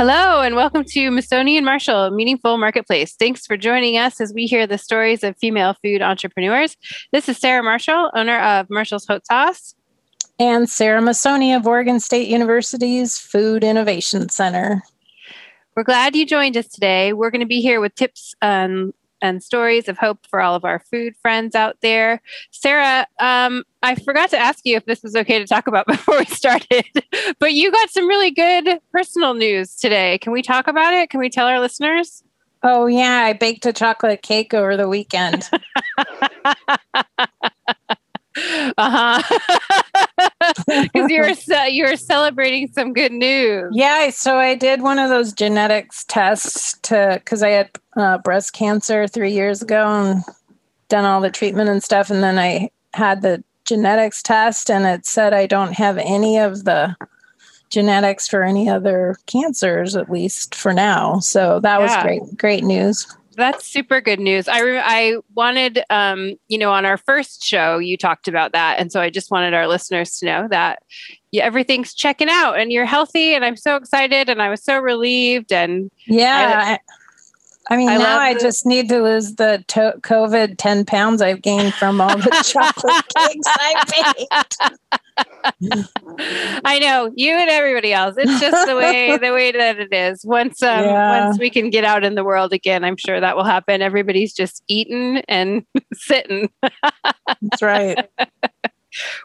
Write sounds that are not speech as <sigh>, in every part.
Hello, and welcome to Masoni and Marshall Meaningful Marketplace. Thanks for joining us as we hear the stories of female food entrepreneurs. This is Sarah Marshall, owner of Marshall's Hot Sauce. And Sarah Masoni of Oregon State University's Food Innovation Center. We're glad you joined us today. We're going to be here with tips and and stories of hope for all of our food friends out there. Sarah, um, I forgot to ask you if this was okay to talk about <laughs> before we started, but you got some really good personal news today. Can we talk about it? Can we tell our listeners? Oh, yeah. I baked a chocolate cake over the weekend. <laughs> <laughs> uh huh. Because you were ce- you were celebrating some good news. Yeah, so I did one of those genetics tests to because I had uh, breast cancer three years ago and done all the treatment and stuff, and then I had the genetics test, and it said I don't have any of the genetics for any other cancers, at least for now. So that was great, great news. That's super good news. I re- I wanted, um, you know, on our first show, you talked about that, and so I just wanted our listeners to know that yeah, everything's checking out, and you're healthy, and I'm so excited, and I was so relieved, and Yeah. I, I mean, I now I the- just need to lose the to- COVID 10 pounds I've gained from all the <laughs> chocolate cakes I baked. I know you and everybody else. It's just the way the way that it is. Once um, Yeah. once we can get out in the world again, I'm sure that will happen. Everybody's just eating and <laughs> sitting. That's right. <laughs>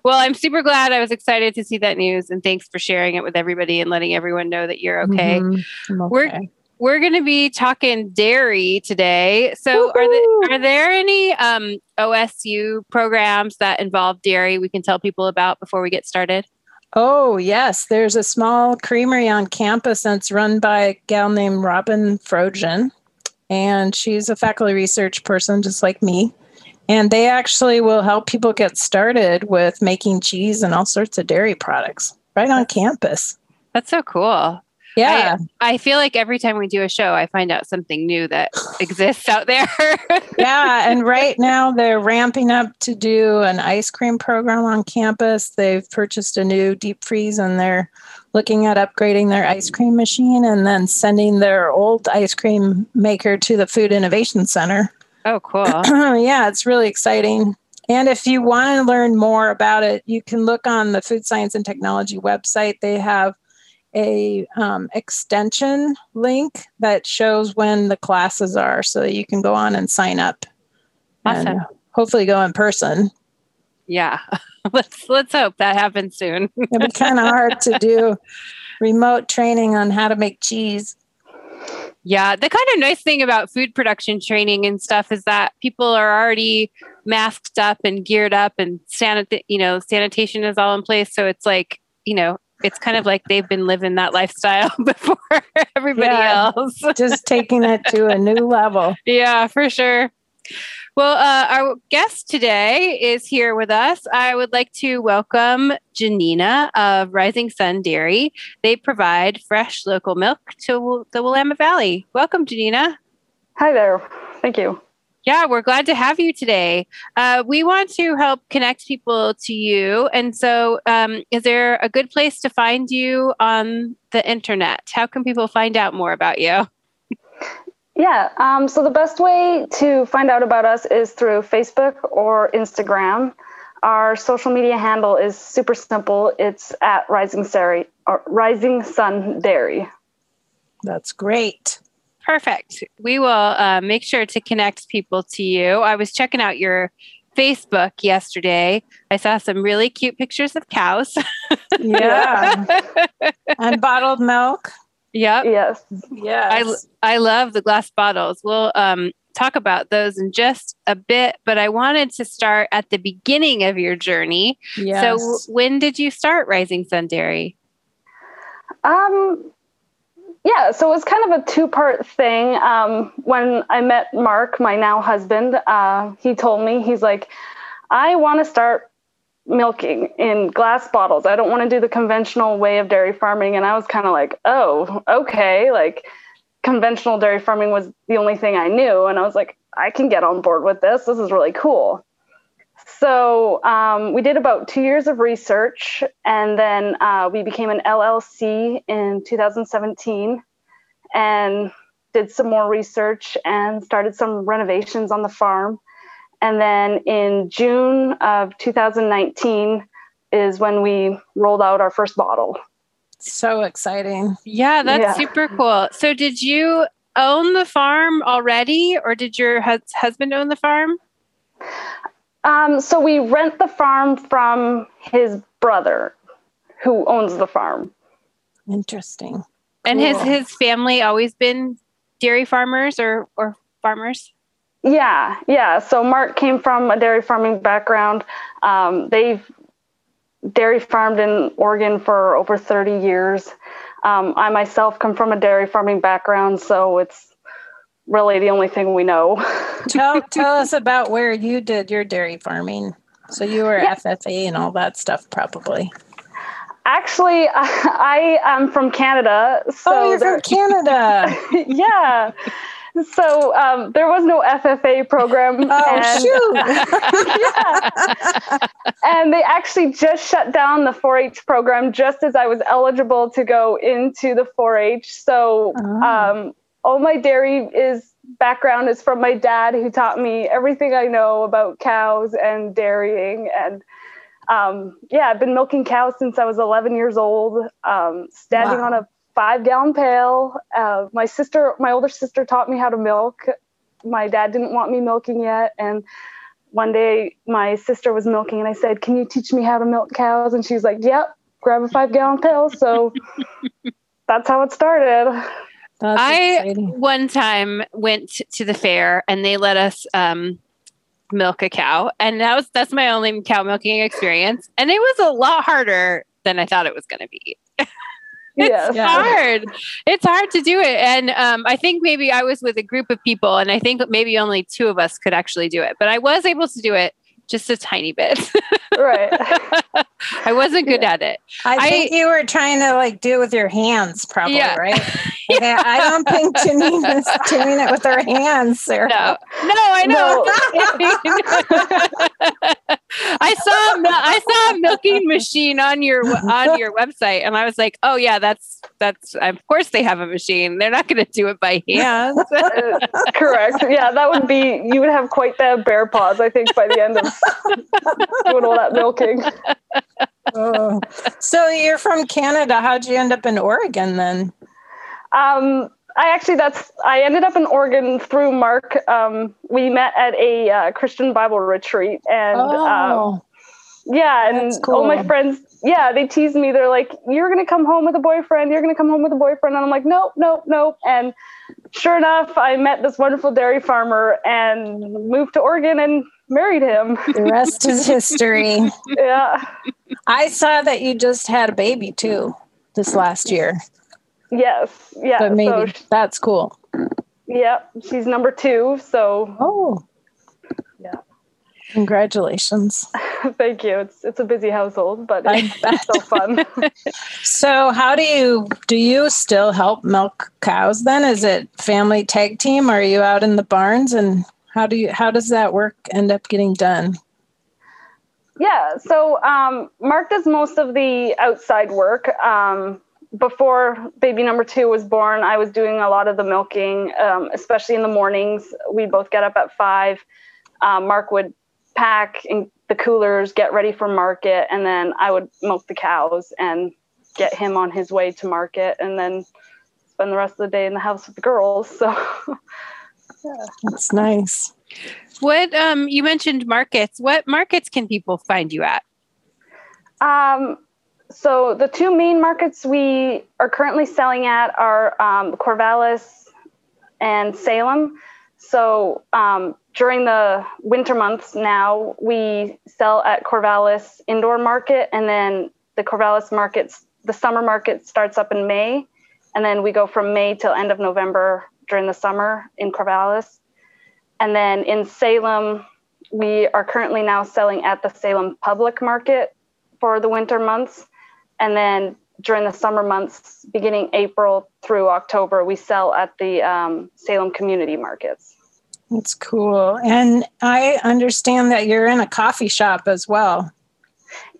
Well, I'm super glad. I was excited to see that news, and thanks for sharing it with everybody and letting everyone know that you're okay. Mhm. I'm We're- okay. We're going to be talking dairy today. So, are Woohoo! there are there any um, OSU programs that involve dairy we can tell people about before we get started? Oh, yes. There's a small creamery on campus that's run by a gal named Robin Frojen. And she's a faculty research person just like me. And they actually will help people get started with making cheese and all sorts of dairy products right on campus. That's so cool. Yeah. I feel like every time we do a show, I find out something new that <sighs> exists out there. <laughs> yeah. And right now they're ramping up to do an ice cream program on campus. They've purchased a new deep freeze and they're looking at upgrading their ice cream machine and then sending their old ice cream maker to the Food Innovation Center. oh, cool. <clears throat> yeah, it's really exciting. And if you want to learn more about it, you can look on the Food Science and Technology website. They have a um, extension link that shows when the classes are, so that you can go on and sign up. Awesome. And hopefully, go in person. Yeah. <laughs> let's let's hope that happens soon. <laughs> It'd be kind of hard to do remote training on how to make cheese. Yeah, the kind of nice thing about food production training and stuff is that people are already masked up and geared up, and sanit- you know, sanitation is all in place. So it's like, you know, it's kind of like they've been living that lifestyle <laughs> before everybody Yeah. else. <laughs> Just taking it to a new level. yeah, for sure. Well, uh, our guest today is here with us. I would like to welcome Janina of Rising Sun Dairy. They provide fresh local milk to the Willamette Valley. Welcome, Janina. Hi there. Thank you. Yeah, we're glad to have you today. Uh, we want to help connect people to you. And so, um, is there a good place to find you on the internet? How can people find out more about you? Yeah. Um, so the best way to find out about us is through Facebook or Instagram. Our social media handle is super simple. It's at Rising Sari or Rising Sun Dairy. That's great. Perfect. We will uh, make sure to connect people to you. I was checking out your Facebook yesterday. I saw some really cute pictures of cows. <laughs> Yeah. and bottled milk. yep. Yes. Yes. I I love the glass bottles. We'll um, talk about those in just a bit, but I wanted to start at the beginning of your journey. yes. So, w- when did you start Rising Sun Dairy? Um, yeah, so it was kind of a two part thing. Um, when I met Mark, my now husband, uh, he told me, he's like, I want to start milking in glass bottles. I don't want to do the conventional way of dairy farming. And I was kind of like, oh, okay. Like, conventional dairy farming was the only thing I knew. And I was like, I can get on board with this. This is really cool. So um, we did about two years of research, and then uh, we became an LLC in 2017, and did some more research and started some renovations on the farm. And then in June of 2019 is when we rolled out our first bottle. so exciting. Yeah, that's Yeah. super cool. So, did you own the farm already, or did your hus- husband own the farm? Um, so we rent the farm from his brother, who owns the farm. Interesting. And has Cool. his family always been dairy farmers or, or farmers? Yeah, yeah. So Mark came from a dairy farming background. Um, they've dairy farmed in Oregon for over 30 years. Um, I myself come from a dairy farming background, so it's really the only thing we know. <laughs> Tell tell us <laughs> about where you did your dairy farming. So you were Yeah. FFA and all that stuff, probably. Actually, I, <laughs> I am from Canada, so oh, you're there- from Canada. yeah. So um, there was no FFA program. Oh and- shoot! and they actually just shut down the 4-H program just as I was eligible to go into the 4-H. So Oh. um, all my dairy is background is from my dad, who taught me everything I know about cows and dairying. And um, yeah, I've been milking cows since I was 11 years old, um, standing Wow. on a five-gallon pail. Uh, my sister, my older sister, taught me how to milk. My dad didn't want me milking yet, and one day my sister was milking and I said, Can you teach me how to milk cows? And she's like, Yep, grab a five gallon pail. So <laughs> that's how it started. That's I exciting. one time went to the fair and they let us um, milk a cow, and that was that's my only cow milking experience, and it was a lot harder than I thought it was going to be. <laughs> It's Yes. Yeah. hard. It's hard to do it, and um, I think maybe I was with a group of people, and I think maybe only two of us could actually do it, but I was able to do it just a tiny bit. <laughs> Right. I wasn't good at it. I I- think you were trying to like do it with your hands, probably, Yeah. right? <laughs> yeah, I don't think Janina's <laughs> doing it with her hands, Sarah. No, no, I know. <laughs> I saw a I saw a milking machine on your on your website, and I was like, oh yeah, that's that's of course they have a machine. They're not going to do it by hand. <laughs> Correct. Yeah, that would be, you would have quite the bear paws, I think, by the end of doing all that milking. Oh. So you're from Canada. How'd you end up in Oregon then? Um, I actually, that's, I ended up in Oregon through Mark. Um, we met at a uh, Christian Bible retreat and um, Oh, Yeah, and That's all my friends, yeah, they tease me. They're like, "You're gonna come home with a boyfriend. You're gonna come home with a boyfriend." And I'm like, "Nope, nope, nope." And sure enough, I met this wonderful dairy farmer and moved to Oregon and married him. the rest is history. <laughs> <laughs> yeah, I saw that you just had a baby too this last year. Yes, yeah. But maybe So, that's cool. yeah, she's number two. So Oh. Yeah. Congratulations. <laughs> thank you. It's it's a busy household, but it's so fun. <laughs> <laughs> So how do you do you still help milk cows then? Is it family tag team? Are you out in the barns and how do you how does that work end up getting done? Yeah, so um, Mark does most of the outside work. Um, before baby number two was born, I was doing a lot of the milking, um, especially in the mornings. We both get up at five. Um, Mark would pack in the coolers, get ready for market, and then I would milk the cows and get him on his way to market, and then spend the rest of the day in the house with the girls. So yeah. That's nice. What um you mentioned markets. What markets can people find you at? Um, so the two main markets we are currently selling at are um, Corvallis and Salem. So um, during the winter months now, we sell at Corvallis Indoor Market, and then the Corvallis markets, the summer market starts up in May, and then we go from May till end of November during the summer in Corvallis. And then in Salem, we are currently now selling at the Salem Public Market for the winter months. And then during the summer months, beginning April through October, we sell at the um, Salem Community Markets. That's cool. And I understand that you're in a coffee shop as well.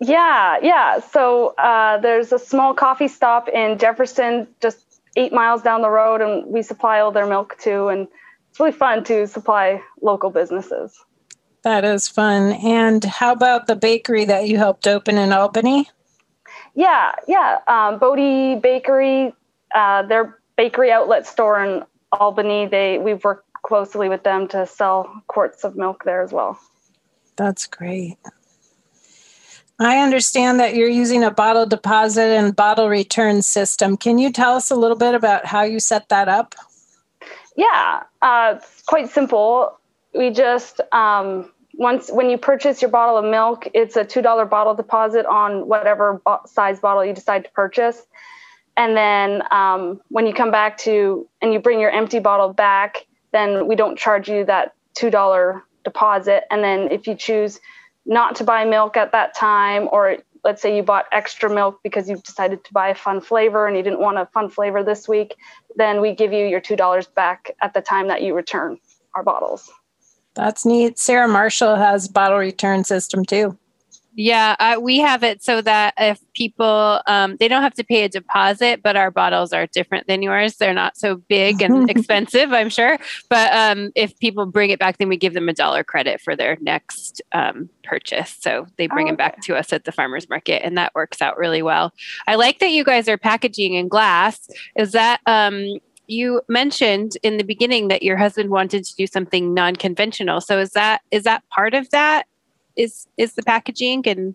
Yeah, yeah. So uh, there's a small coffee stop in Jefferson, just eight miles down the road, and we supply all their milk too. And it's really fun to supply local businesses. That is fun. And how about the bakery that you helped open in Albany? Yeah, yeah. Um, Bodie Bakery, uh, their bakery outlet store in Albany. They we've worked closely with them to sell quarts of milk there as well. That's great. I understand that you're using a bottle deposit and bottle return system. Can you tell us a little bit about how you set that up? Yeah, uh, it's quite simple. We just um, once when you purchase your bottle of milk, it's a two dollar bottle deposit on whatever size bottle you decide to purchase, and then um, when you come back to and you bring your empty bottle back, then we don't charge you that $2 deposit. And then if you choose not to buy milk at that time, or let's say you bought extra milk because you've decided to buy a fun flavor and you didn't want a fun flavor this week, then we give you your $2 back at the time that you return our bottles. That's neat. Sarah Marshall has bottle return system too. Yeah, uh, we have it so that if people um, they don't have to pay a deposit, but our bottles are different than yours. They're not so big and <laughs> expensive, I'm sure. But um, if people bring it back, then we give them a dollar credit for their next um, purchase. So they bring oh, okay. back to us at the farmers market, and that works out really well. I like that you guys are packaging in glass. Is that um, you mentioned in the beginning that your husband wanted to do something non-conventional. So is that is that part of that? is is the packaging and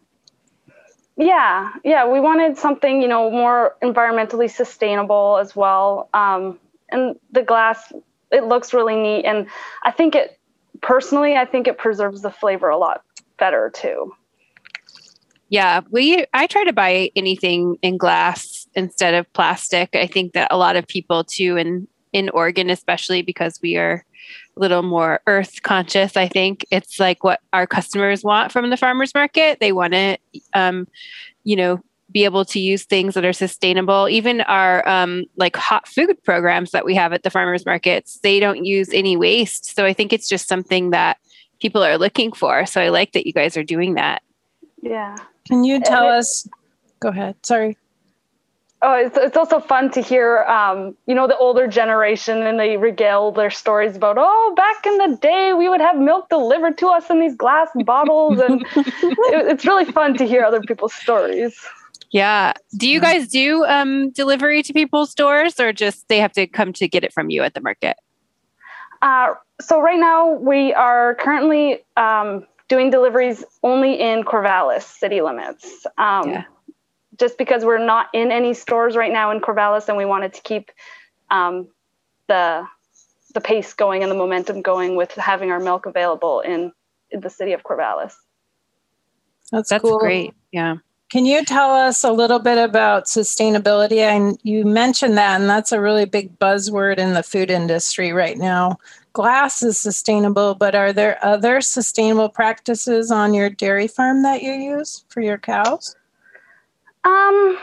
yeah yeah we wanted something you know more environmentally sustainable as well um, and the glass it looks really neat and i think it personally i think it preserves the flavor a lot better too yeah we i try to buy anything in glass instead of plastic i think that a lot of people too in in oregon especially because we are a little more earth conscious. I think it's like what our customers want from the farmers market. They want to, um, you know, be able to use things that are sustainable. Even our um, like hot food programs that we have at the farmers markets, they don't use any waste. So I think it's just something that people are looking for. So I like that you guys are doing that. Yeah. Can you tell us? Go ahead. Sorry oh, it's, it's also fun to hear, um, you know, the older generation and they regale their stories about, oh, back in the day, we would have milk delivered to us in these glass bottles. And <laughs> it, it's really fun to hear other people's stories. Yeah. Do you guys do um, delivery to people's doors or just they have to come to get it from you at the market? Uh, so, right now, we are currently um, doing deliveries only in Corvallis city limits. Um, yeah just because we're not in any stores right now in Corvallis and we wanted to keep um, the the pace going and the momentum going with having our milk available in, in the city of Corvallis. That's, That's cool. great. Yeah. Can you tell us a little bit about sustainability? And you mentioned that, and that's a really big buzzword in the food industry right now. Glass is sustainable, but are there other sustainable practices on your dairy farm that you use for your cows? Um,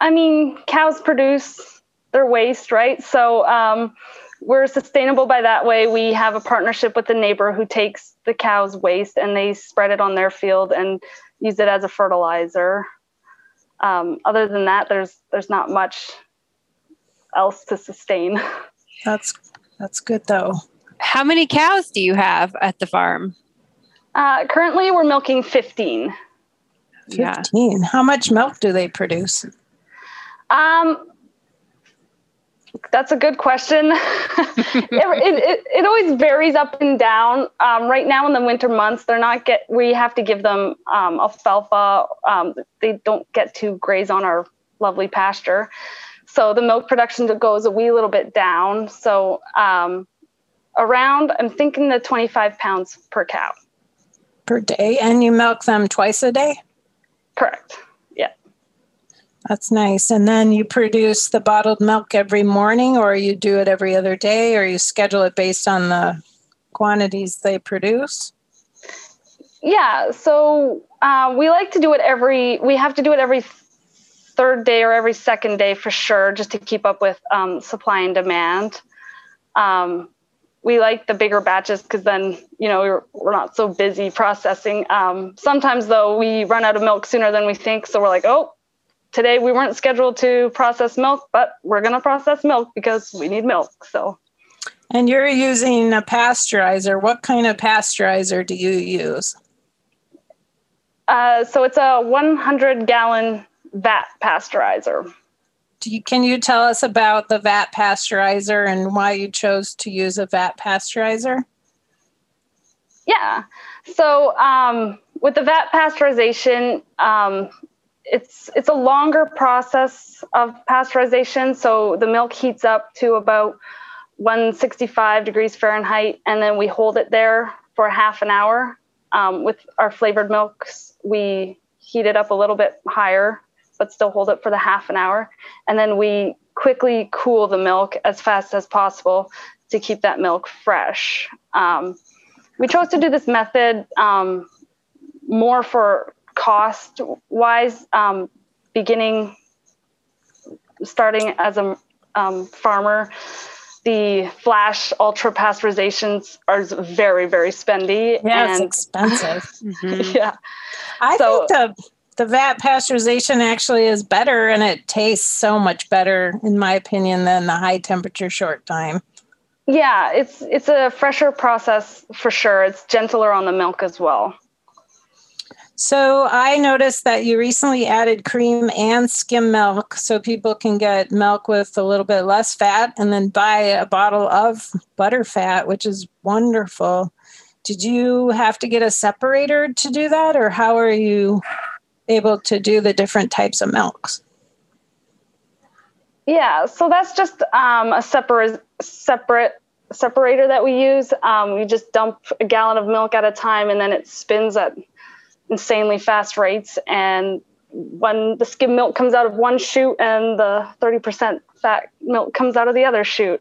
I mean, cows produce their waste, right? So um, we're sustainable by that way. We have a partnership with a neighbor who takes the cow's waste and they spread it on their field and use it as a fertilizer. Um, other than that, there's there's not much else to sustain. That's that's good though. How many cows do you have at the farm? Uh, currently, we're milking 15. 15. Yeah. How much milk do they produce? Um, that's a good question. <laughs> it, it, it, always varies up and down. Um, right now in the winter months, they're not get. We have to give them um, alfalfa. Um, they don't get to graze on our lovely pasture, so the milk production goes a wee little bit down. So um, around, I'm thinking the 25 pounds per cow per day, and you milk them twice a day. Correct. Yeah. That's nice. And then you produce the bottled milk every morning, or you do it every other day, or you schedule it based on the quantities they produce? Yeah. So uh, we like to do it every, we have to do it every third day or every second day for sure, just to keep up with um, supply and demand. Um, we like the bigger batches because then you know we're, we're not so busy processing um, sometimes though we run out of milk sooner than we think so we're like oh today we weren't scheduled to process milk, but we're going to process milk because we need milk. So, and you're using a pasteurizer. What kind of pasteurizer do you use? Uh, so it's a 100 gallon vat pasteurizer. You, can you tell us about the vat pasteurizer and why you chose to use a vat pasteurizer? Yeah. So um, with the vat pasteurization, um, it's it's a longer process of pasteurization. So the milk heats up to about 165 degrees Fahrenheit, and then we hold it there for half an hour. Um, with our flavored milks, we heat it up a little bit higher, but still hold it for the half an hour, and then we quickly cool the milk as fast as possible to keep that milk fresh. Um, we chose to do this method um, more for cost wise, um, beginning, starting as a um, farmer, the flash ultra pasteurizations are very, very spendy. Yeah, and, it's expensive. <laughs> mm-hmm. Yeah. I so, think the the vat pasteurization actually is better and it tastes so much better in my opinion than the high temperature short time. Yeah, it's it's a fresher process for sure. It's gentler on the milk as well. So I noticed that you recently added cream and skim milk so people can get milk with a little bit less fat and then buy a bottle of butter fat, which is wonderful. Did you have to get a separator to do that, or how are you able to do the different types of milks? Yeah, so that's just um, a separate separate separator that we use. Um, we just dump a gallon of milk at a time, and then it spins at insanely fast rates. And when the skim milk comes out of one chute and the 30% fat milk comes out of the other chute.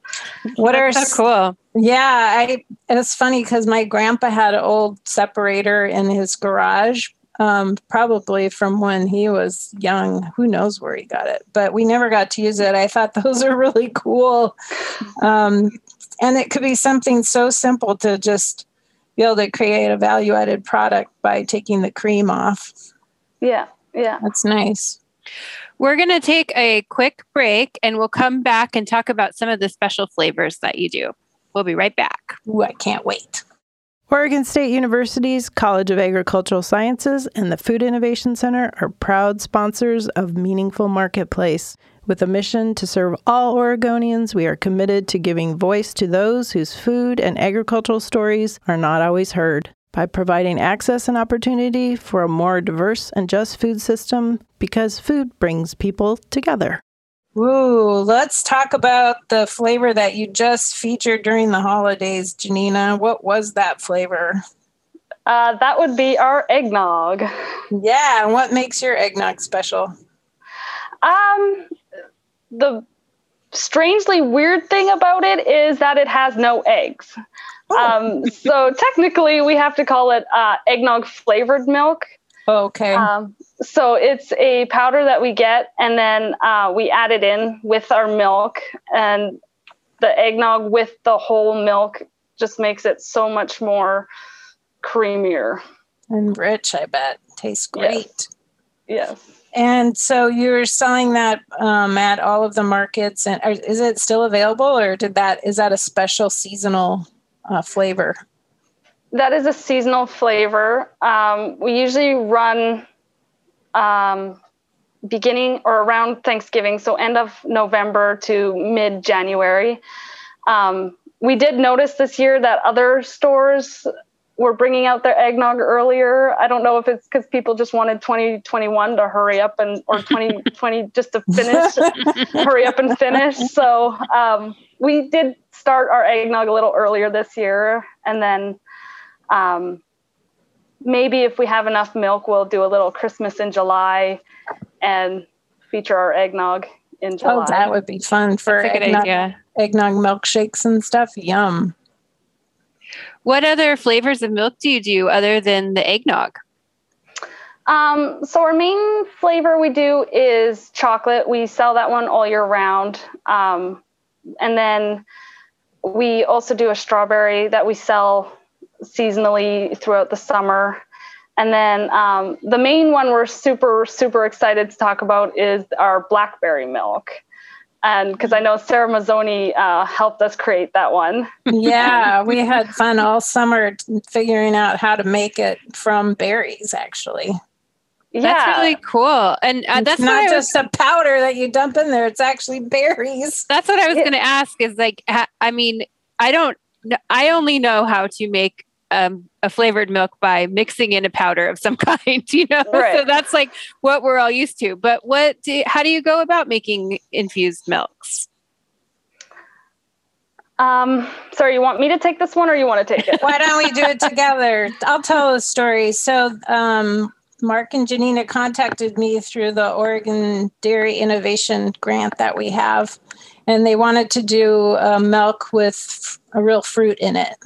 <laughs> what are so cool. Yeah, I it's funny because my grandpa had an old separator in his garage, um, probably from when he was young. Who knows where he got it, but we never got to use it. I thought <laughs> those are really cool. Um, and it could be something so simple to just be able to create a value added product by taking the cream off. Yeah, yeah. That's nice. We're going to take a quick break and we'll come back and talk about some of the special flavors that you do. We'll be right back. Ooh, I can't wait. Oregon State University's College of Agricultural Sciences and the Food Innovation Center are proud sponsors of Meaningful Marketplace. With a mission to serve all Oregonians, we are committed to giving voice to those whose food and agricultural stories are not always heard. By providing access and opportunity for a more diverse and just food system, because food brings people together. Ooh, let's talk about the flavor that you just featured during the holidays, Janina. What was that flavor? Uh, that would be our eggnog. Yeah, and what makes your eggnog special? Um, the strangely weird thing about it is that it has no eggs. Oh. Um, so <laughs> technically, we have to call it uh, eggnog flavored milk. Okay. Um, so it's a powder that we get, and then uh, we add it in with our milk, and the eggnog with the whole milk just makes it so much more creamier and rich. I bet tastes great. Yes. yes. And so you're selling that um, at all of the markets, and is it still available, or did that is that a special seasonal uh, flavor? That is a seasonal flavor. Um, we usually run um, beginning or around Thanksgiving, so end of November to mid January. Um, we did notice this year that other stores were bringing out their eggnog earlier. I don't know if it's because people just wanted 2021 to hurry up and or <laughs> 2020 just to finish, <laughs> hurry up and finish. So um, we did start our eggnog a little earlier this year, and then um, maybe if we have enough milk, we'll do a little Christmas in July and feature our eggnog in July. Oh, that would be fun for eggnog, eggnog milkshakes and stuff. Yum. What other flavors of milk do you do other than the eggnog? Um, so our main flavor we do is chocolate. We sell that one all year round. Um, and then we also do a strawberry that we sell seasonally throughout the summer. And then um, the main one we're super, super excited to talk about is our blackberry milk. And because I know Sarah Masoni uh, helped us create that one. yeah, <laughs> we had fun all summer figuring out how to make it from berries, actually. Yeah. That's really cool. And uh, that's not just was, a powder that you dump in there, it's actually berries. That's what I was going to ask is like, I mean, I don't, I only know how to make um, a flavored milk by mixing in a powder of some <laughs> kind, you know? Right. So that's like what we're all used to. But what, do, how do you go about making infused milks? Um, sorry, you want me to take this one or you want to take it? <laughs> Why don't we do it together? I'll tell a story. So, um, Mark and Janina contacted me through the Oregon Dairy Innovation Grant that we have, and they wanted to do uh, milk with a real fruit in it.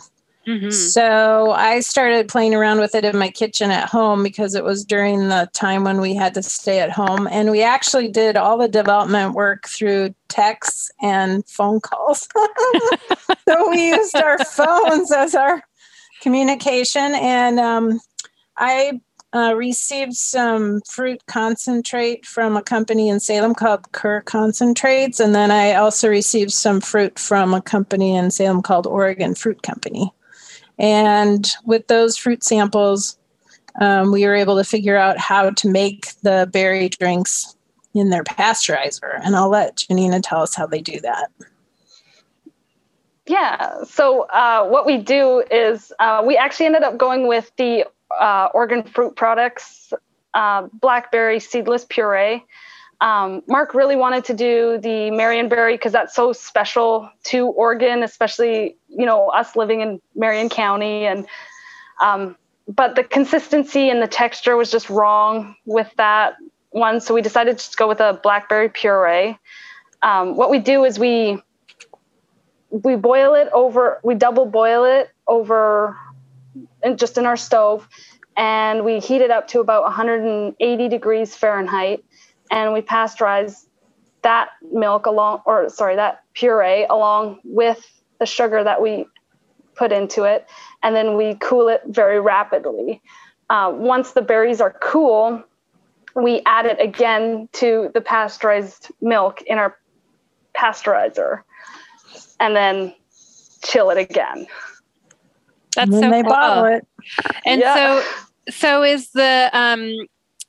Mm-hmm. So I started playing around with it in my kitchen at home because it was during the time when we had to stay at home. And we actually did all the development work through texts and phone calls. <laughs> so we used our <laughs> phones as our communication. And um, I uh, received some fruit concentrate from a company in Salem called Kerr Concentrates. And then I also received some fruit from a company in Salem called Oregon Fruit Company. And with those fruit samples, um, we were able to figure out how to make the berry drinks in their pasteurizer. And I'll let Janina tell us how they do that. Yeah. So uh, what we do is uh, we actually ended up going with the uh, Oregon Fruit Products uh, blackberry seedless puree. Um, Mark really wanted to do the Marionberry because that's so special to Oregon, especially you know us living in Marion County, and um, but the consistency and the texture was just wrong with that one, so we decided to just go with a blackberry puree. Um, what we do is we we boil it over, we double boil it over, and just in our stove, and we heat it up to about 180 degrees Fahrenheit and we pasteurize that milk along or sorry that puree along with the sugar that we put into it and then we cool it very rapidly uh, once the berries are cool we add it again to the pasteurized milk in our pasteurizer and then chill it again that's so they cool. bottle it and yeah. so so is the um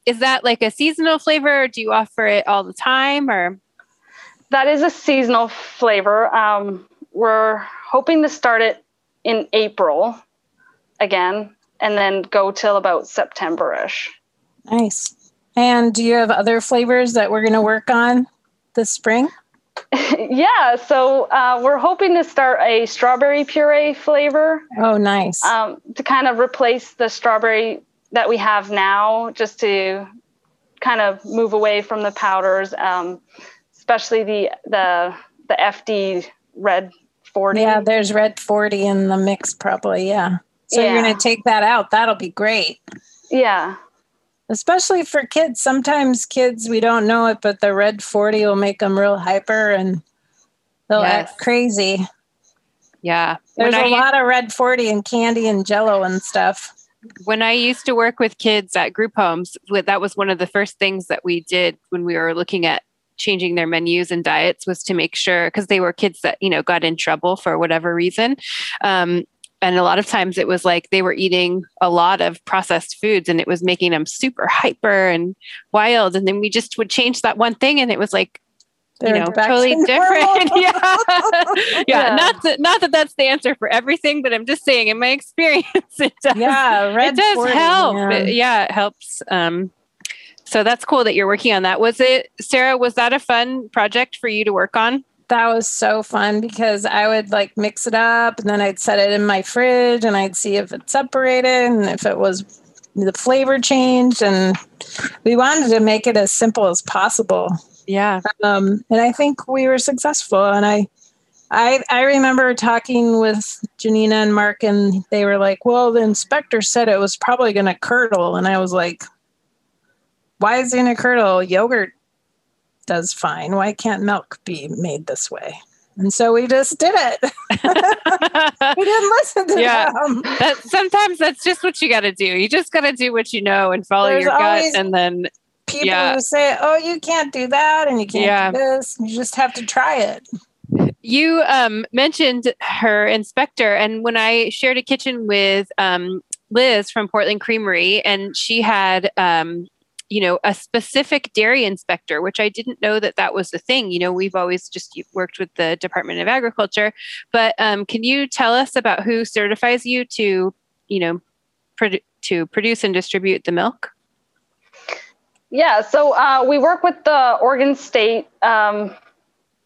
is that like a seasonal flavor? do you offer it all the time or? That is a seasonal flavor. Um, we're hoping to start it in April again and then go till about September-ish. Nice. And do you have other flavors that we're going to work on this spring? <laughs> yeah, so uh, we're hoping to start a strawberry puree flavor. Oh, nice. Um, to kind of replace the strawberry that we have now just to kind of move away from the powders, um, especially the the the FD red 40. Yeah, there's red 40 in the mix probably, yeah. So yeah. you're going to take that out. That'll be great. Yeah. Especially for kids. Sometimes kids we don't know it, but the red 40 will make them real hyper and they'll yes. act crazy. Yeah. There's when a I, lot of red 40 and candy and jello and stuff when I used to work with kids at group homes, that was one of the first things that we did when we were looking at changing their menus and diets was to make sure because they were kids that you know got in trouble for whatever reason. Um, and a lot of times it was like they were eating a lot of processed foods and it was making them super hyper and wild. And then we just would change that one thing and it was like They're you know totally different <laughs> yeah. <laughs> yeah. yeah not that not that that's the answer for everything but i'm just saying in my experience it does yeah <laughs> it does 40, help yeah. It, yeah it helps um so that's cool that you're working on that was it sarah was that a fun project for you to work on that was so fun because I would like mix it up and then I'd set it in my fridge and I'd see if it separated and if it was the flavor changed. And we wanted to make it as simple as possible. Yeah. Um, and I think we were successful. And I, I, I remember talking with Janina and Mark, and they were like, "Well, the inspector said it was probably going to curdle," and I was like, "Why is it going to curdle? Yogurt does fine. Why can't milk be made this way? And so we just did it. <laughs> we didn't listen to yeah. them. That, sometimes that's just what you got to do. You just got to do what you know and follow There's your gut. And then people yeah. who say, "Oh, you can't do that, and you can't yeah. do this." You just have to try it. You um, mentioned her inspector, and when I shared a kitchen with um, Liz from Portland Creamery, and she had um, you know a specific dairy inspector which i didn't know that that was the thing you know we've always just worked with the department of agriculture but um, can you tell us about who certifies you to you know produ- to produce and distribute the milk yeah so uh, we work with the oregon state um,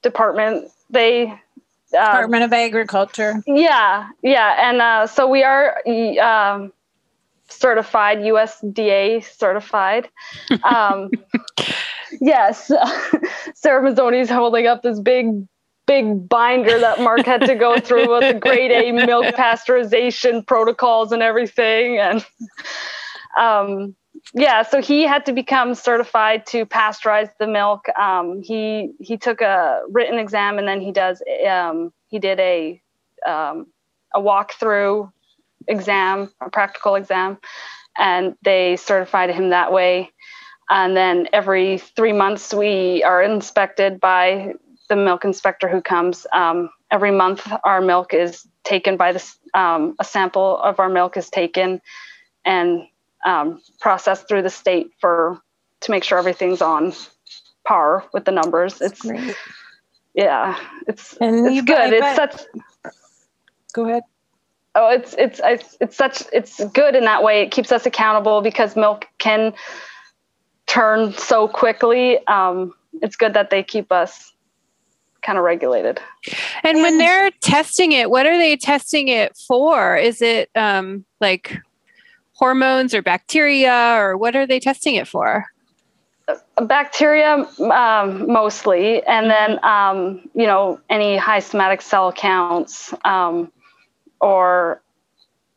department they uh, department of agriculture yeah yeah and uh, so we are um, certified, USDA certified. <laughs> Um, yes, <laughs> Sarah Masoni's holding up this big, big binder that Mark had to go through with the grade A milk pasteurization protocols and everything. And um, yeah, so he had to become certified to pasteurize the milk. Um, he he took a written exam and then he does um, he did a um, a walkthrough exam, a practical exam, and they certified him that way. And then every three months, we are inspected by the milk inspector who comes. Um, every month, our milk is taken by this, um, a sample of our milk is taken and um, processed through the state for to make sure everything's on par with the numbers. It's Great. yeah, it's and it's good. It's such. Go ahead oh it's, it's it's it's such it's good in that way it keeps us accountable because milk can turn so quickly um, it's good that they keep us kind of regulated and when they're testing it what are they testing it for is it um, like hormones or bacteria or what are they testing it for? Bacteria um, mostly. And then um, you know any high somatic cell counts um, or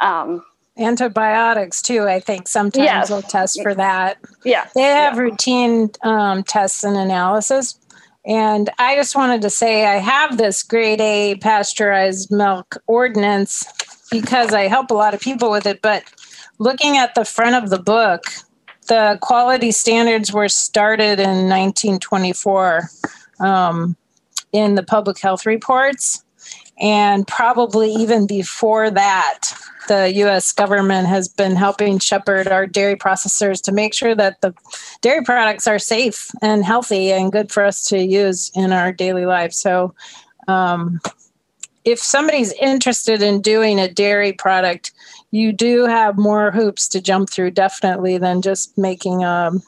um, antibiotics too i think sometimes yes. they'll test for that. Yeah. They have yeah. routine um, tests and analysis. And i just wanted to say i have this grade a pasteurized milk ordinance because i help a lot of people with it but looking at the front of the book the quality standards were started in 1924 um, in the public health reports and probably even before that, the US government has been helping shepherd our dairy processors to make sure that the dairy products are safe and healthy and good for us to use in our daily life. So, um, if somebody's interested in doing a dairy product, you do have more hoops to jump through, definitely, than just making um,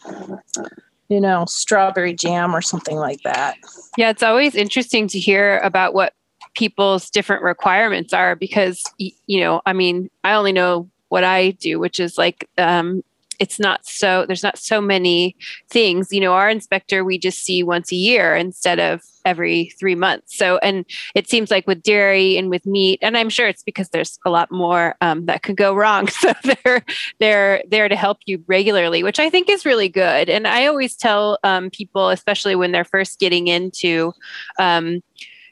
you know, strawberry jam or something like that. Yeah, it's always interesting to hear about what people's different requirements are because you know i mean i only know what i do which is like um, it's not so there's not so many things. You know our inspector we just see once a year instead of every three months. So and it seems like with dairy and with meat and i'm sure it's because there's a lot more um, that could go <laughs> wrong. So they're they're there to help you regularly which i think is really good. And i always tell um, people especially when they're first getting into um,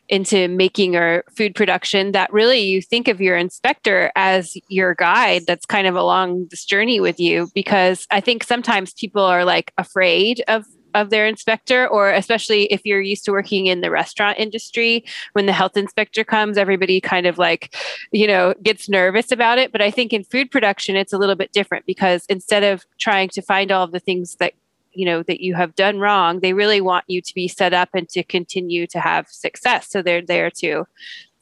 into making or food production that really you think of your inspector as your guide that's kind of along this journey with you because i think sometimes people are like afraid of of their inspector, or especially if you're used to working in the restaurant industry, when the health inspector comes, everybody kind of like, you know, gets nervous about it. But I think in food production, it's a little bit different because instead of trying to find all of the things that you know that you have done wrong they really want you to be set up and to continue to have success. So they're there to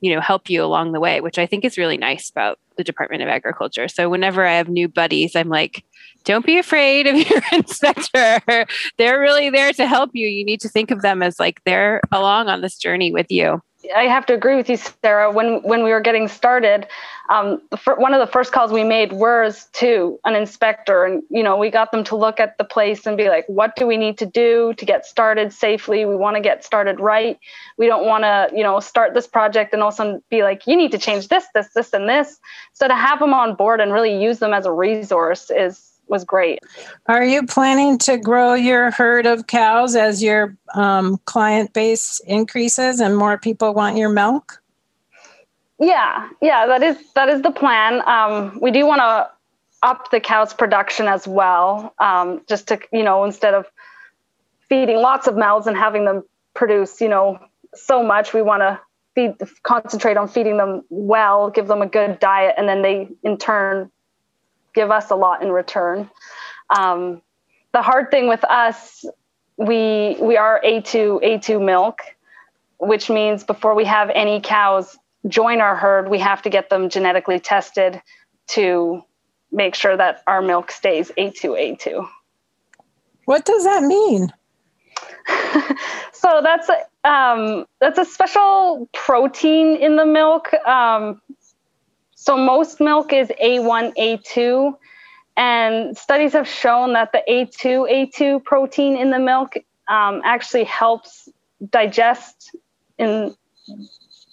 you know help you along the way which i think is really nice about the department of agriculture. So whenever i have new buddies i'm like don't be afraid of your <laughs> inspector they're really there to help you. You need to think of them as like they're along on this journey with you I have to agree with you, Sarah. When when we were getting started, um, one of the first calls we made was to an inspector, and you know we got them to look at the place and be like, "What do we need to do to get started safely? We want to get started right. We don't want to, you know, start this project and all of a sudden be like, you need to change this, this, this, and this." So to have them on board and really use them as a resource is was great. Are you planning to grow your herd of cows as your um, client base increases and more people want your milk? Yeah, yeah, that is that is the plan. Um, we do want to up the cows' production as well, um, just to you know instead of feeding lots of mouths and having them produce you know so much, we want to feed concentrate on feeding them well, give them a good diet, and then they in turn give us a lot in return. Um, the hard thing with us, we we are A2 A2 milk, which means before we have any cows join our herd, we have to get them genetically tested to make sure that our milk stays A2 A2. What does that mean? <laughs> so that's a, um, that's a special protein in the milk. Um, so most milk is A1, A2, and studies have shown that the A2, A2 protein in the milk um, actually helps digest in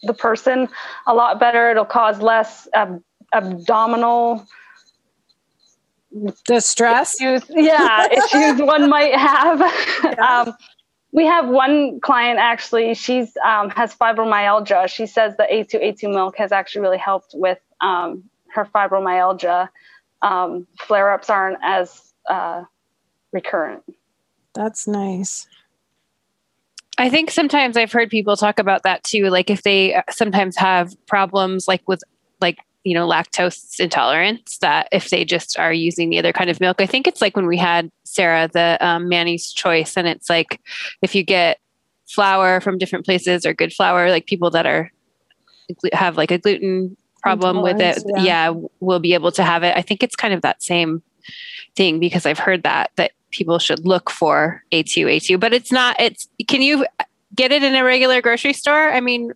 the person a lot better. It'll cause less ab- abdominal distress. Issues. Yeah, <laughs> issues one might have. Yeah. Um, we have one client actually. She's um, has fibromyalgia. She says the A2 A2 milk has actually really helped with um, her fibromyalgia, um, flare ups aren't as uh, recurrent. That's nice. I think sometimes I've heard people talk about that too. Like if they sometimes have problems like with like, you know, lactose intolerance, that if they just are using the other kind of milk, I think it's like when we had Sarah, the um, Manny's choice, and it's like if you get flour from different places or good flour, like people that are have like a gluten problem with it, yeah. yeah, we'll be able to have it. I think it's kind of that same thing because I've heard that that people should look for A2 A2, but it's not it's can you get it in a regular grocery store? I mean,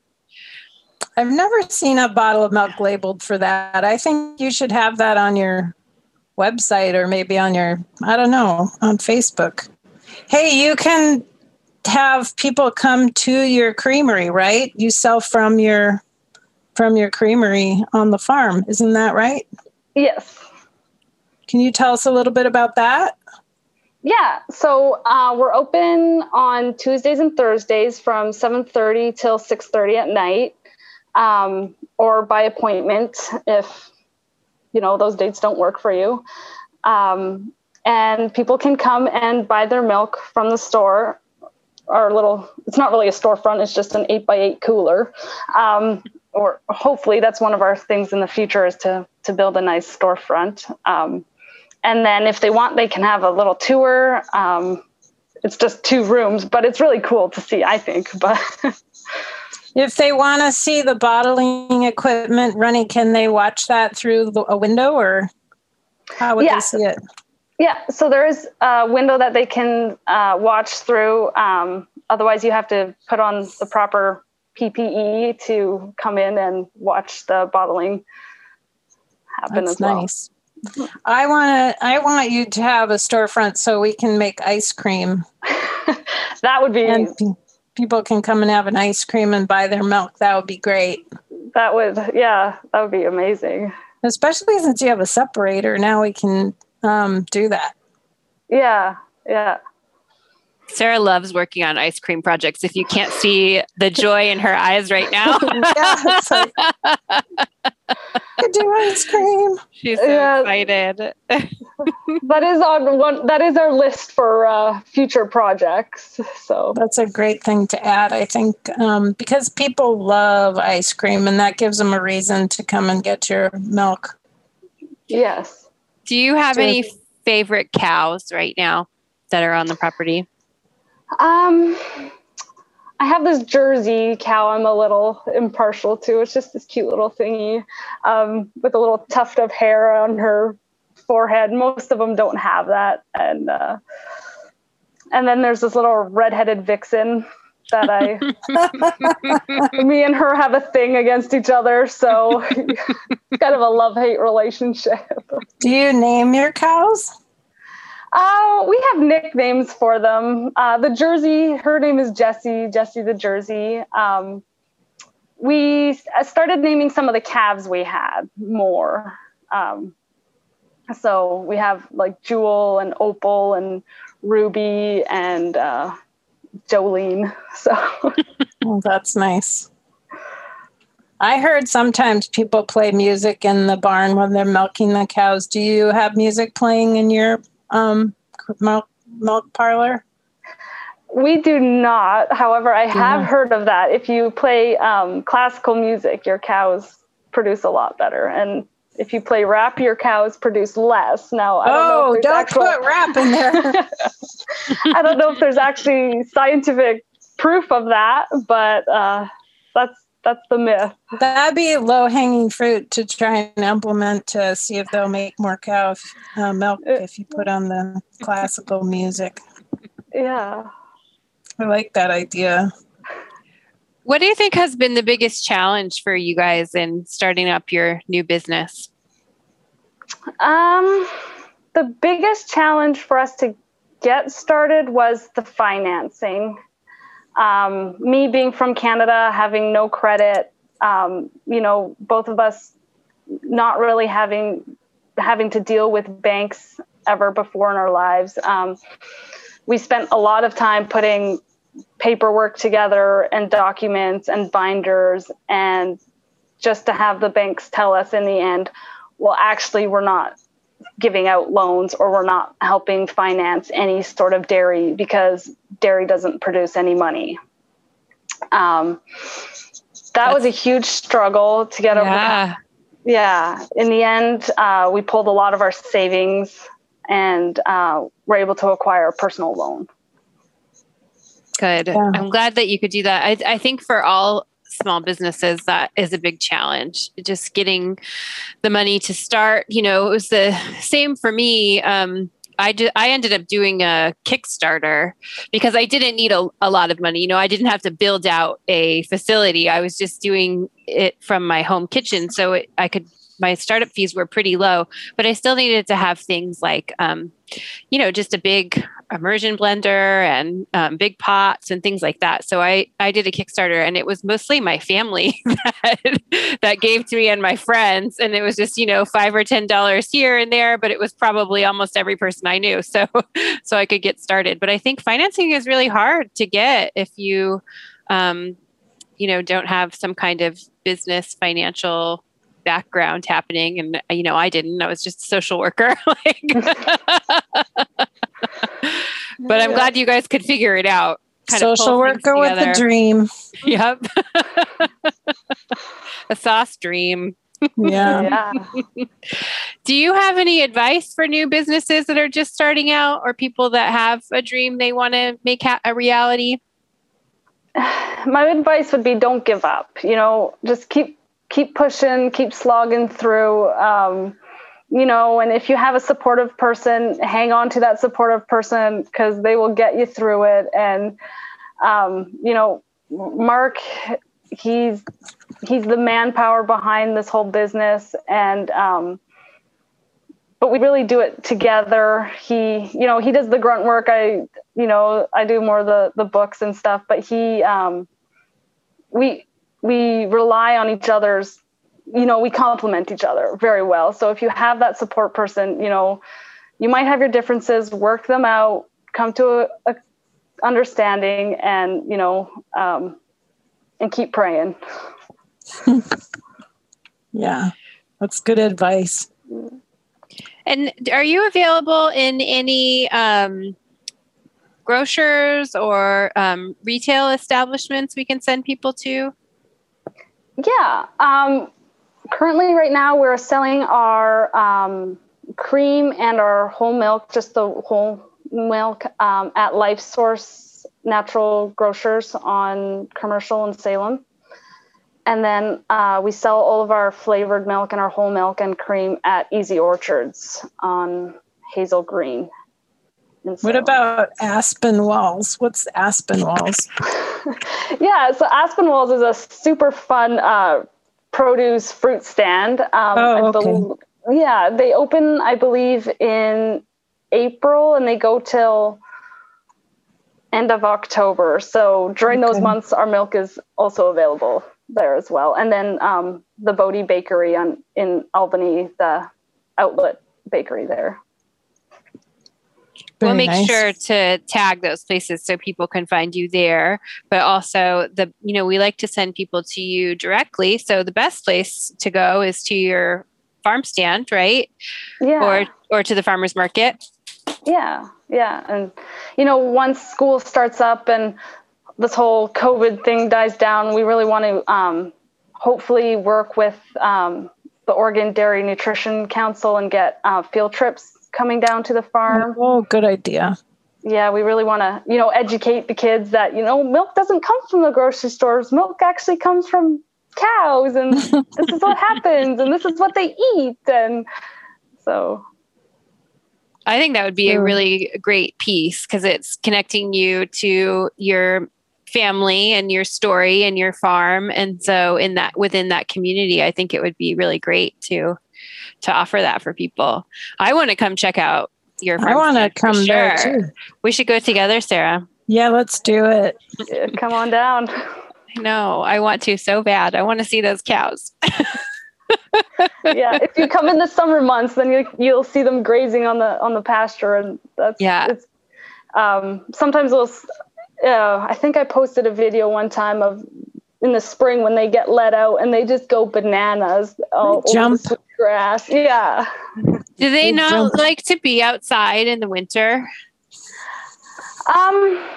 I've never seen a bottle of milk labeled for that. I think you should have that on your website or maybe on your I don't know, on Facebook. Hey, you can have people come to your creamery, right? You sell from your from your creamery on the farm. Isn't that right? Yes. Can you tell us a little bit about that? Yeah, so uh, we're open on Tuesdays and Thursdays from 7:30 till 6:30 at night, um, or by appointment if you know those dates don't work for you. Um, and people can come and buy their milk from the store. Our little, it's not really a storefront; it's just an eight by eight cooler. Um, or hopefully that's one of our things in the future is to to build a nice storefront. Um, and then if they want, they can have a little tour. Um, it's just two rooms, but it's really cool to see. I think, <laughs> but. if they want to see the bottling equipment running, can they watch that through a window or how would yeah. they see it? Yeah, so there is a window that they can uh, watch through. Um, otherwise, you have to put on the proper PPE to come in and watch the bottling happen That's as well. Nice. I want to. I want you to have a storefront so we can make ice cream. <laughs> that would be. And people can come and have an ice cream and buy their milk. That would be great. That would, yeah, that would be amazing. Especially since you have a separator, now we can um, do that. Yeah, yeah. Sarah loves working on ice cream projects. If you can't see the joy in her eyes right now, <laughs> yeah, like, <laughs> I do ice cream. She's so yeah. excited. <laughs> that is on one. That is our list for uh, future projects. So that's a great thing to add. I think um, because people love ice cream, and that gives them a reason to come and get your milk. Yes. Do you have any favorite cows right now that are on the property? Um, I have this Jersey cow I'm a little impartial to. It's just this cute little thingy um, with a little tuft of hair on her forehead. Most of them don't have that, and uh, and then there's this little redheaded vixen that I, <laughs> me and her have a thing against each other. So <laughs> kind of a love hate relationship. Do you name your cows? Uh, we have nicknames for them. Uh, the Jersey, her name is Jessie, Jessie the Jersey. Um, we started naming some of the calves we had more. Um, so we have like Jewel and Opal and Ruby and uh, Jolene. <laughs> So well, that's nice. I heard sometimes people play music in the barn when they're milking the cows. Do you have music playing in your um, milk milk parlor? We do not. However, I have yeah. heard of that. If you play um, classical music, your cows produce a lot better. And if you play rap, your cows produce less. Now, I don't oh, know if don't actual... put rap in there. <laughs> I don't know if there's actually scientific proof of that, but uh, that's that's the myth. That'd be low hanging fruit to try and implement to see if they'll make more cow uh, milk uh, if you put on the classical music. Yeah. I like that idea. What do you think has been the biggest challenge for you guys in starting up your new business? Um, the biggest challenge for us to get started was the financing um, me being from Canada, having no credit, um, you know, both of us not really having having to deal with banks ever before in our lives. Um, we spent a lot of time putting paperwork together and documents and binders and just to have the banks tell us in the end well actually we're not giving out loans or we're not helping finance any sort of dairy because dairy doesn't produce any money. Um, that That's, was a huge struggle to get yeah. over. Yeah. In the end, uh, we pulled a lot of our savings and uh, were able to acquire a personal loan. Good. Yeah. I'm glad that you could do that. I, I think for all small businesses that is a big challenge just getting the money to start you know it was the same for me um, I, did, I ended up doing a Kickstarter because I didn't need a, a lot of money. You know, I didn't have to build out a facility. I was just doing it from my home kitchen. So it, I could my startup fees were pretty low, but I still needed to have things like, um, you know, just a big immersion blender and um, big pots and things like that. So I I did a Kickstarter, and it was mostly my family <laughs> that that gave to me and my friends, and it was just you know five or ten dollars here and there, but it was probably almost every person I knew. <laughs> So so I could get started. But I think financing is really hard to get if you. Um, you know, don't have some kind of business financial background happening and you know i didn't i was just a social worker <laughs> like <laughs> but i'm glad you guys could figure it out social worker with a dream yep <laughs> a sauce dream yeah. yeah. Do you have any advice for new businesses that are just starting out or people that have a dream they want to make ha- a reality? <sighs> My advice would be don't give up. You know, just keep keep pushing, keep slogging through. Um, you know, and if you have a supportive person, hang on to that supportive person because they will get you through it. And um, you know, Mark, he's he's the manpower behind this whole business, and um, but we really do it together. He, you know, he does the grunt work. I, you know, I do more the the books and stuff, but he, um, we we rely on each other's you know we complement each other very well so if you have that support person you know you might have your differences work them out come to a, a understanding and you know um, and keep praying <laughs> yeah that's good advice And are you available in any um, grocers or um, retail establishments we can send people to? Yeah. Um, currently, right now, we're selling our um, cream and our whole milk, just the whole milk, um, at Life Source Natural Grocers on Commercial in Salem. And then uh, we sell all of our flavored milk and our whole milk and cream at E.Z. Orchards on Hazel Green. What about Aspinwall's? What's Aspinwall's? <laughs> yeah, so Aspinwall's is a super fun uh, produce fruit stand. Um, oh, okay. yeah, they open, I believe, in April and they go till end of October. So during okay. those months, our milk is also available there as well. And then um, the Bodie Bakery on in Albany, the outlet bakery there. Very we'll make nice. sure to tag those places so people can find you there. But also the you know, we like to send people to you directly. So the best place to go is to your farm stand, right? Yeah. Or or to the farmers market. Yeah. Yeah. And you know, once school starts up and this whole COVID thing dies down, we really want to um, hopefully work with um, the Oregon Dairy Nutrition Council and get uh, field trips coming down to the farm. Oh, good idea. Yeah, we really want to, you know, educate the kids that, you know, milk doesn't come from the grocery stores. Milk actually comes from cows and <laughs> this is what happens and this is what they eat and so I think that would be a really great piece because it's connecting you to your family and your story and your farm and so in that within that community i think it would be really great to to offer that for people. I want to come check out your farm. i want to come sure. there too. We should go together sarah. Yeah let's do it. <laughs> Come on down. No i want to so bad. I want to see those cows. Yeah if you <laughs> come in the summer months then you, you'll see them grazing on the on the pasture and that's yeah. it's um, sometimes we'll uh, I think I posted a video one time of in the spring when they get let out and they just go bananas all jump over the grass. Yeah. Do they, they not jump. like to be outside in the winter? Um,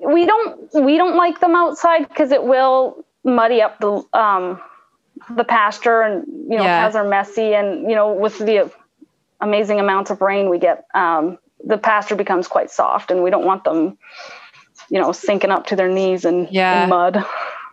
we don't we don't like them outside because it will muddy up the um the pasture and you know yeah. cows are messy and you know with the amazing amounts of rain we get um the pasture becomes quite soft and we don't want them you know, sinking up to their knees in, yeah. in mud.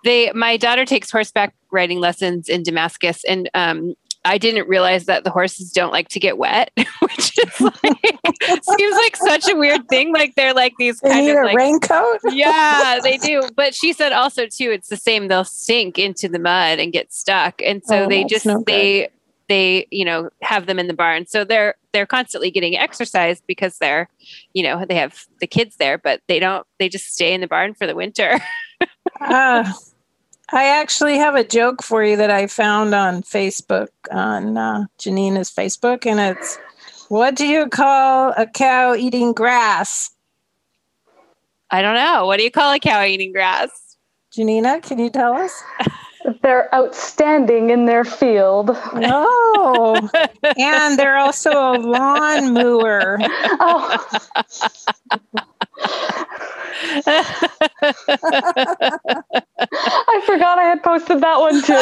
They, my daughter takes horseback riding lessons in Damascus, and um, I didn't realize that the horses don't like to get wet, <laughs> which is like seems like such a weird thing. Like they're like these they kind need of a like, raincoat. <laughs> <laughs> yeah, they do. But she said also too, it's the same. They'll sink into the mud and get stuck, and so oh, they just no they they you know have them in the barn so they're they're constantly getting exercise because they're you know they have the kids there but they don't they just stay in the barn for the winter uh, i actually have a joke for you that i found on facebook on uh, janina's facebook and it's what do you call a cow eating grass i don't know what do you call a cow eating grass janina can you tell us they're outstanding in their field. Oh, <laughs> and they're also a lawn mower. Oh. I forgot I had posted that one too.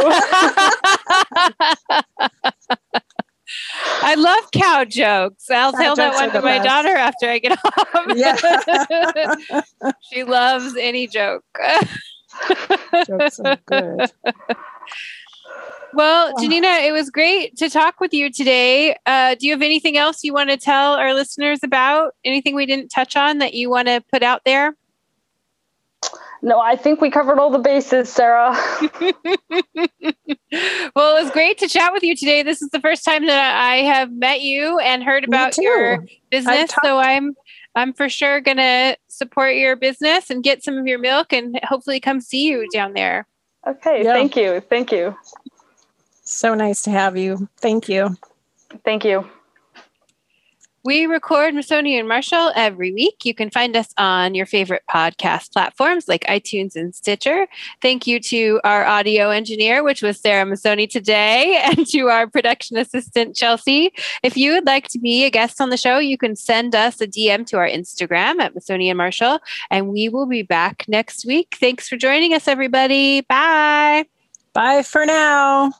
I love cow jokes. I'll cow tell that one to my best. daughter after I get home. Yeah. <laughs> she loves any joke. Jokes are good. <laughs> Well, Janina, it was great to talk with you today. Uh, do you have anything else you want to tell our listeners about? Anything we didn't touch on that you want to put out there? No, I think we covered all the bases, Sarah. <laughs> well, it was great to chat with you today. This is the first time that I have met you and heard about your business. so I'm I'm for sure going to support your business and get some of your milk and hopefully come see you down there. Okay. Yeah. Thank you. Thank you. So nice to have you. Thank you. Thank you. We record Masoni and Marshall every week. You can find us on your favorite podcast platforms like iTunes and Stitcher. Thank you to our audio engineer, which was Sarah Masoni today, <laughs> and to our production assistant, Chelsea. If you would like to be a guest on the show, you can send us a DM to our Instagram at Masoni and Marshall, and we will be back next week. Thanks for joining us, everybody. Bye. Bye for now.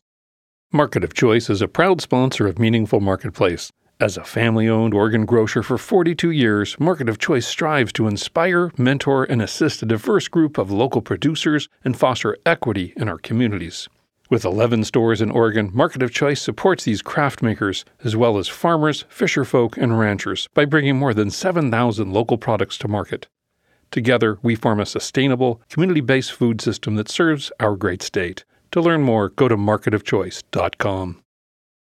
Market of Choice is a proud sponsor of Meaningful Marketplace. As a family owned organ grocer for 42 years, Market of Choice strives to inspire, mentor, and assist a diverse group of local producers and foster equity in our communities. With 11 stores in Oregon, Market of Choice supports these craft makers as well as farmers, fisherfolk, and ranchers by bringing more than 7,000 local products to market. Together, we form a sustainable, community based food system that serves our great state. To learn more, go to marketofchoice.com.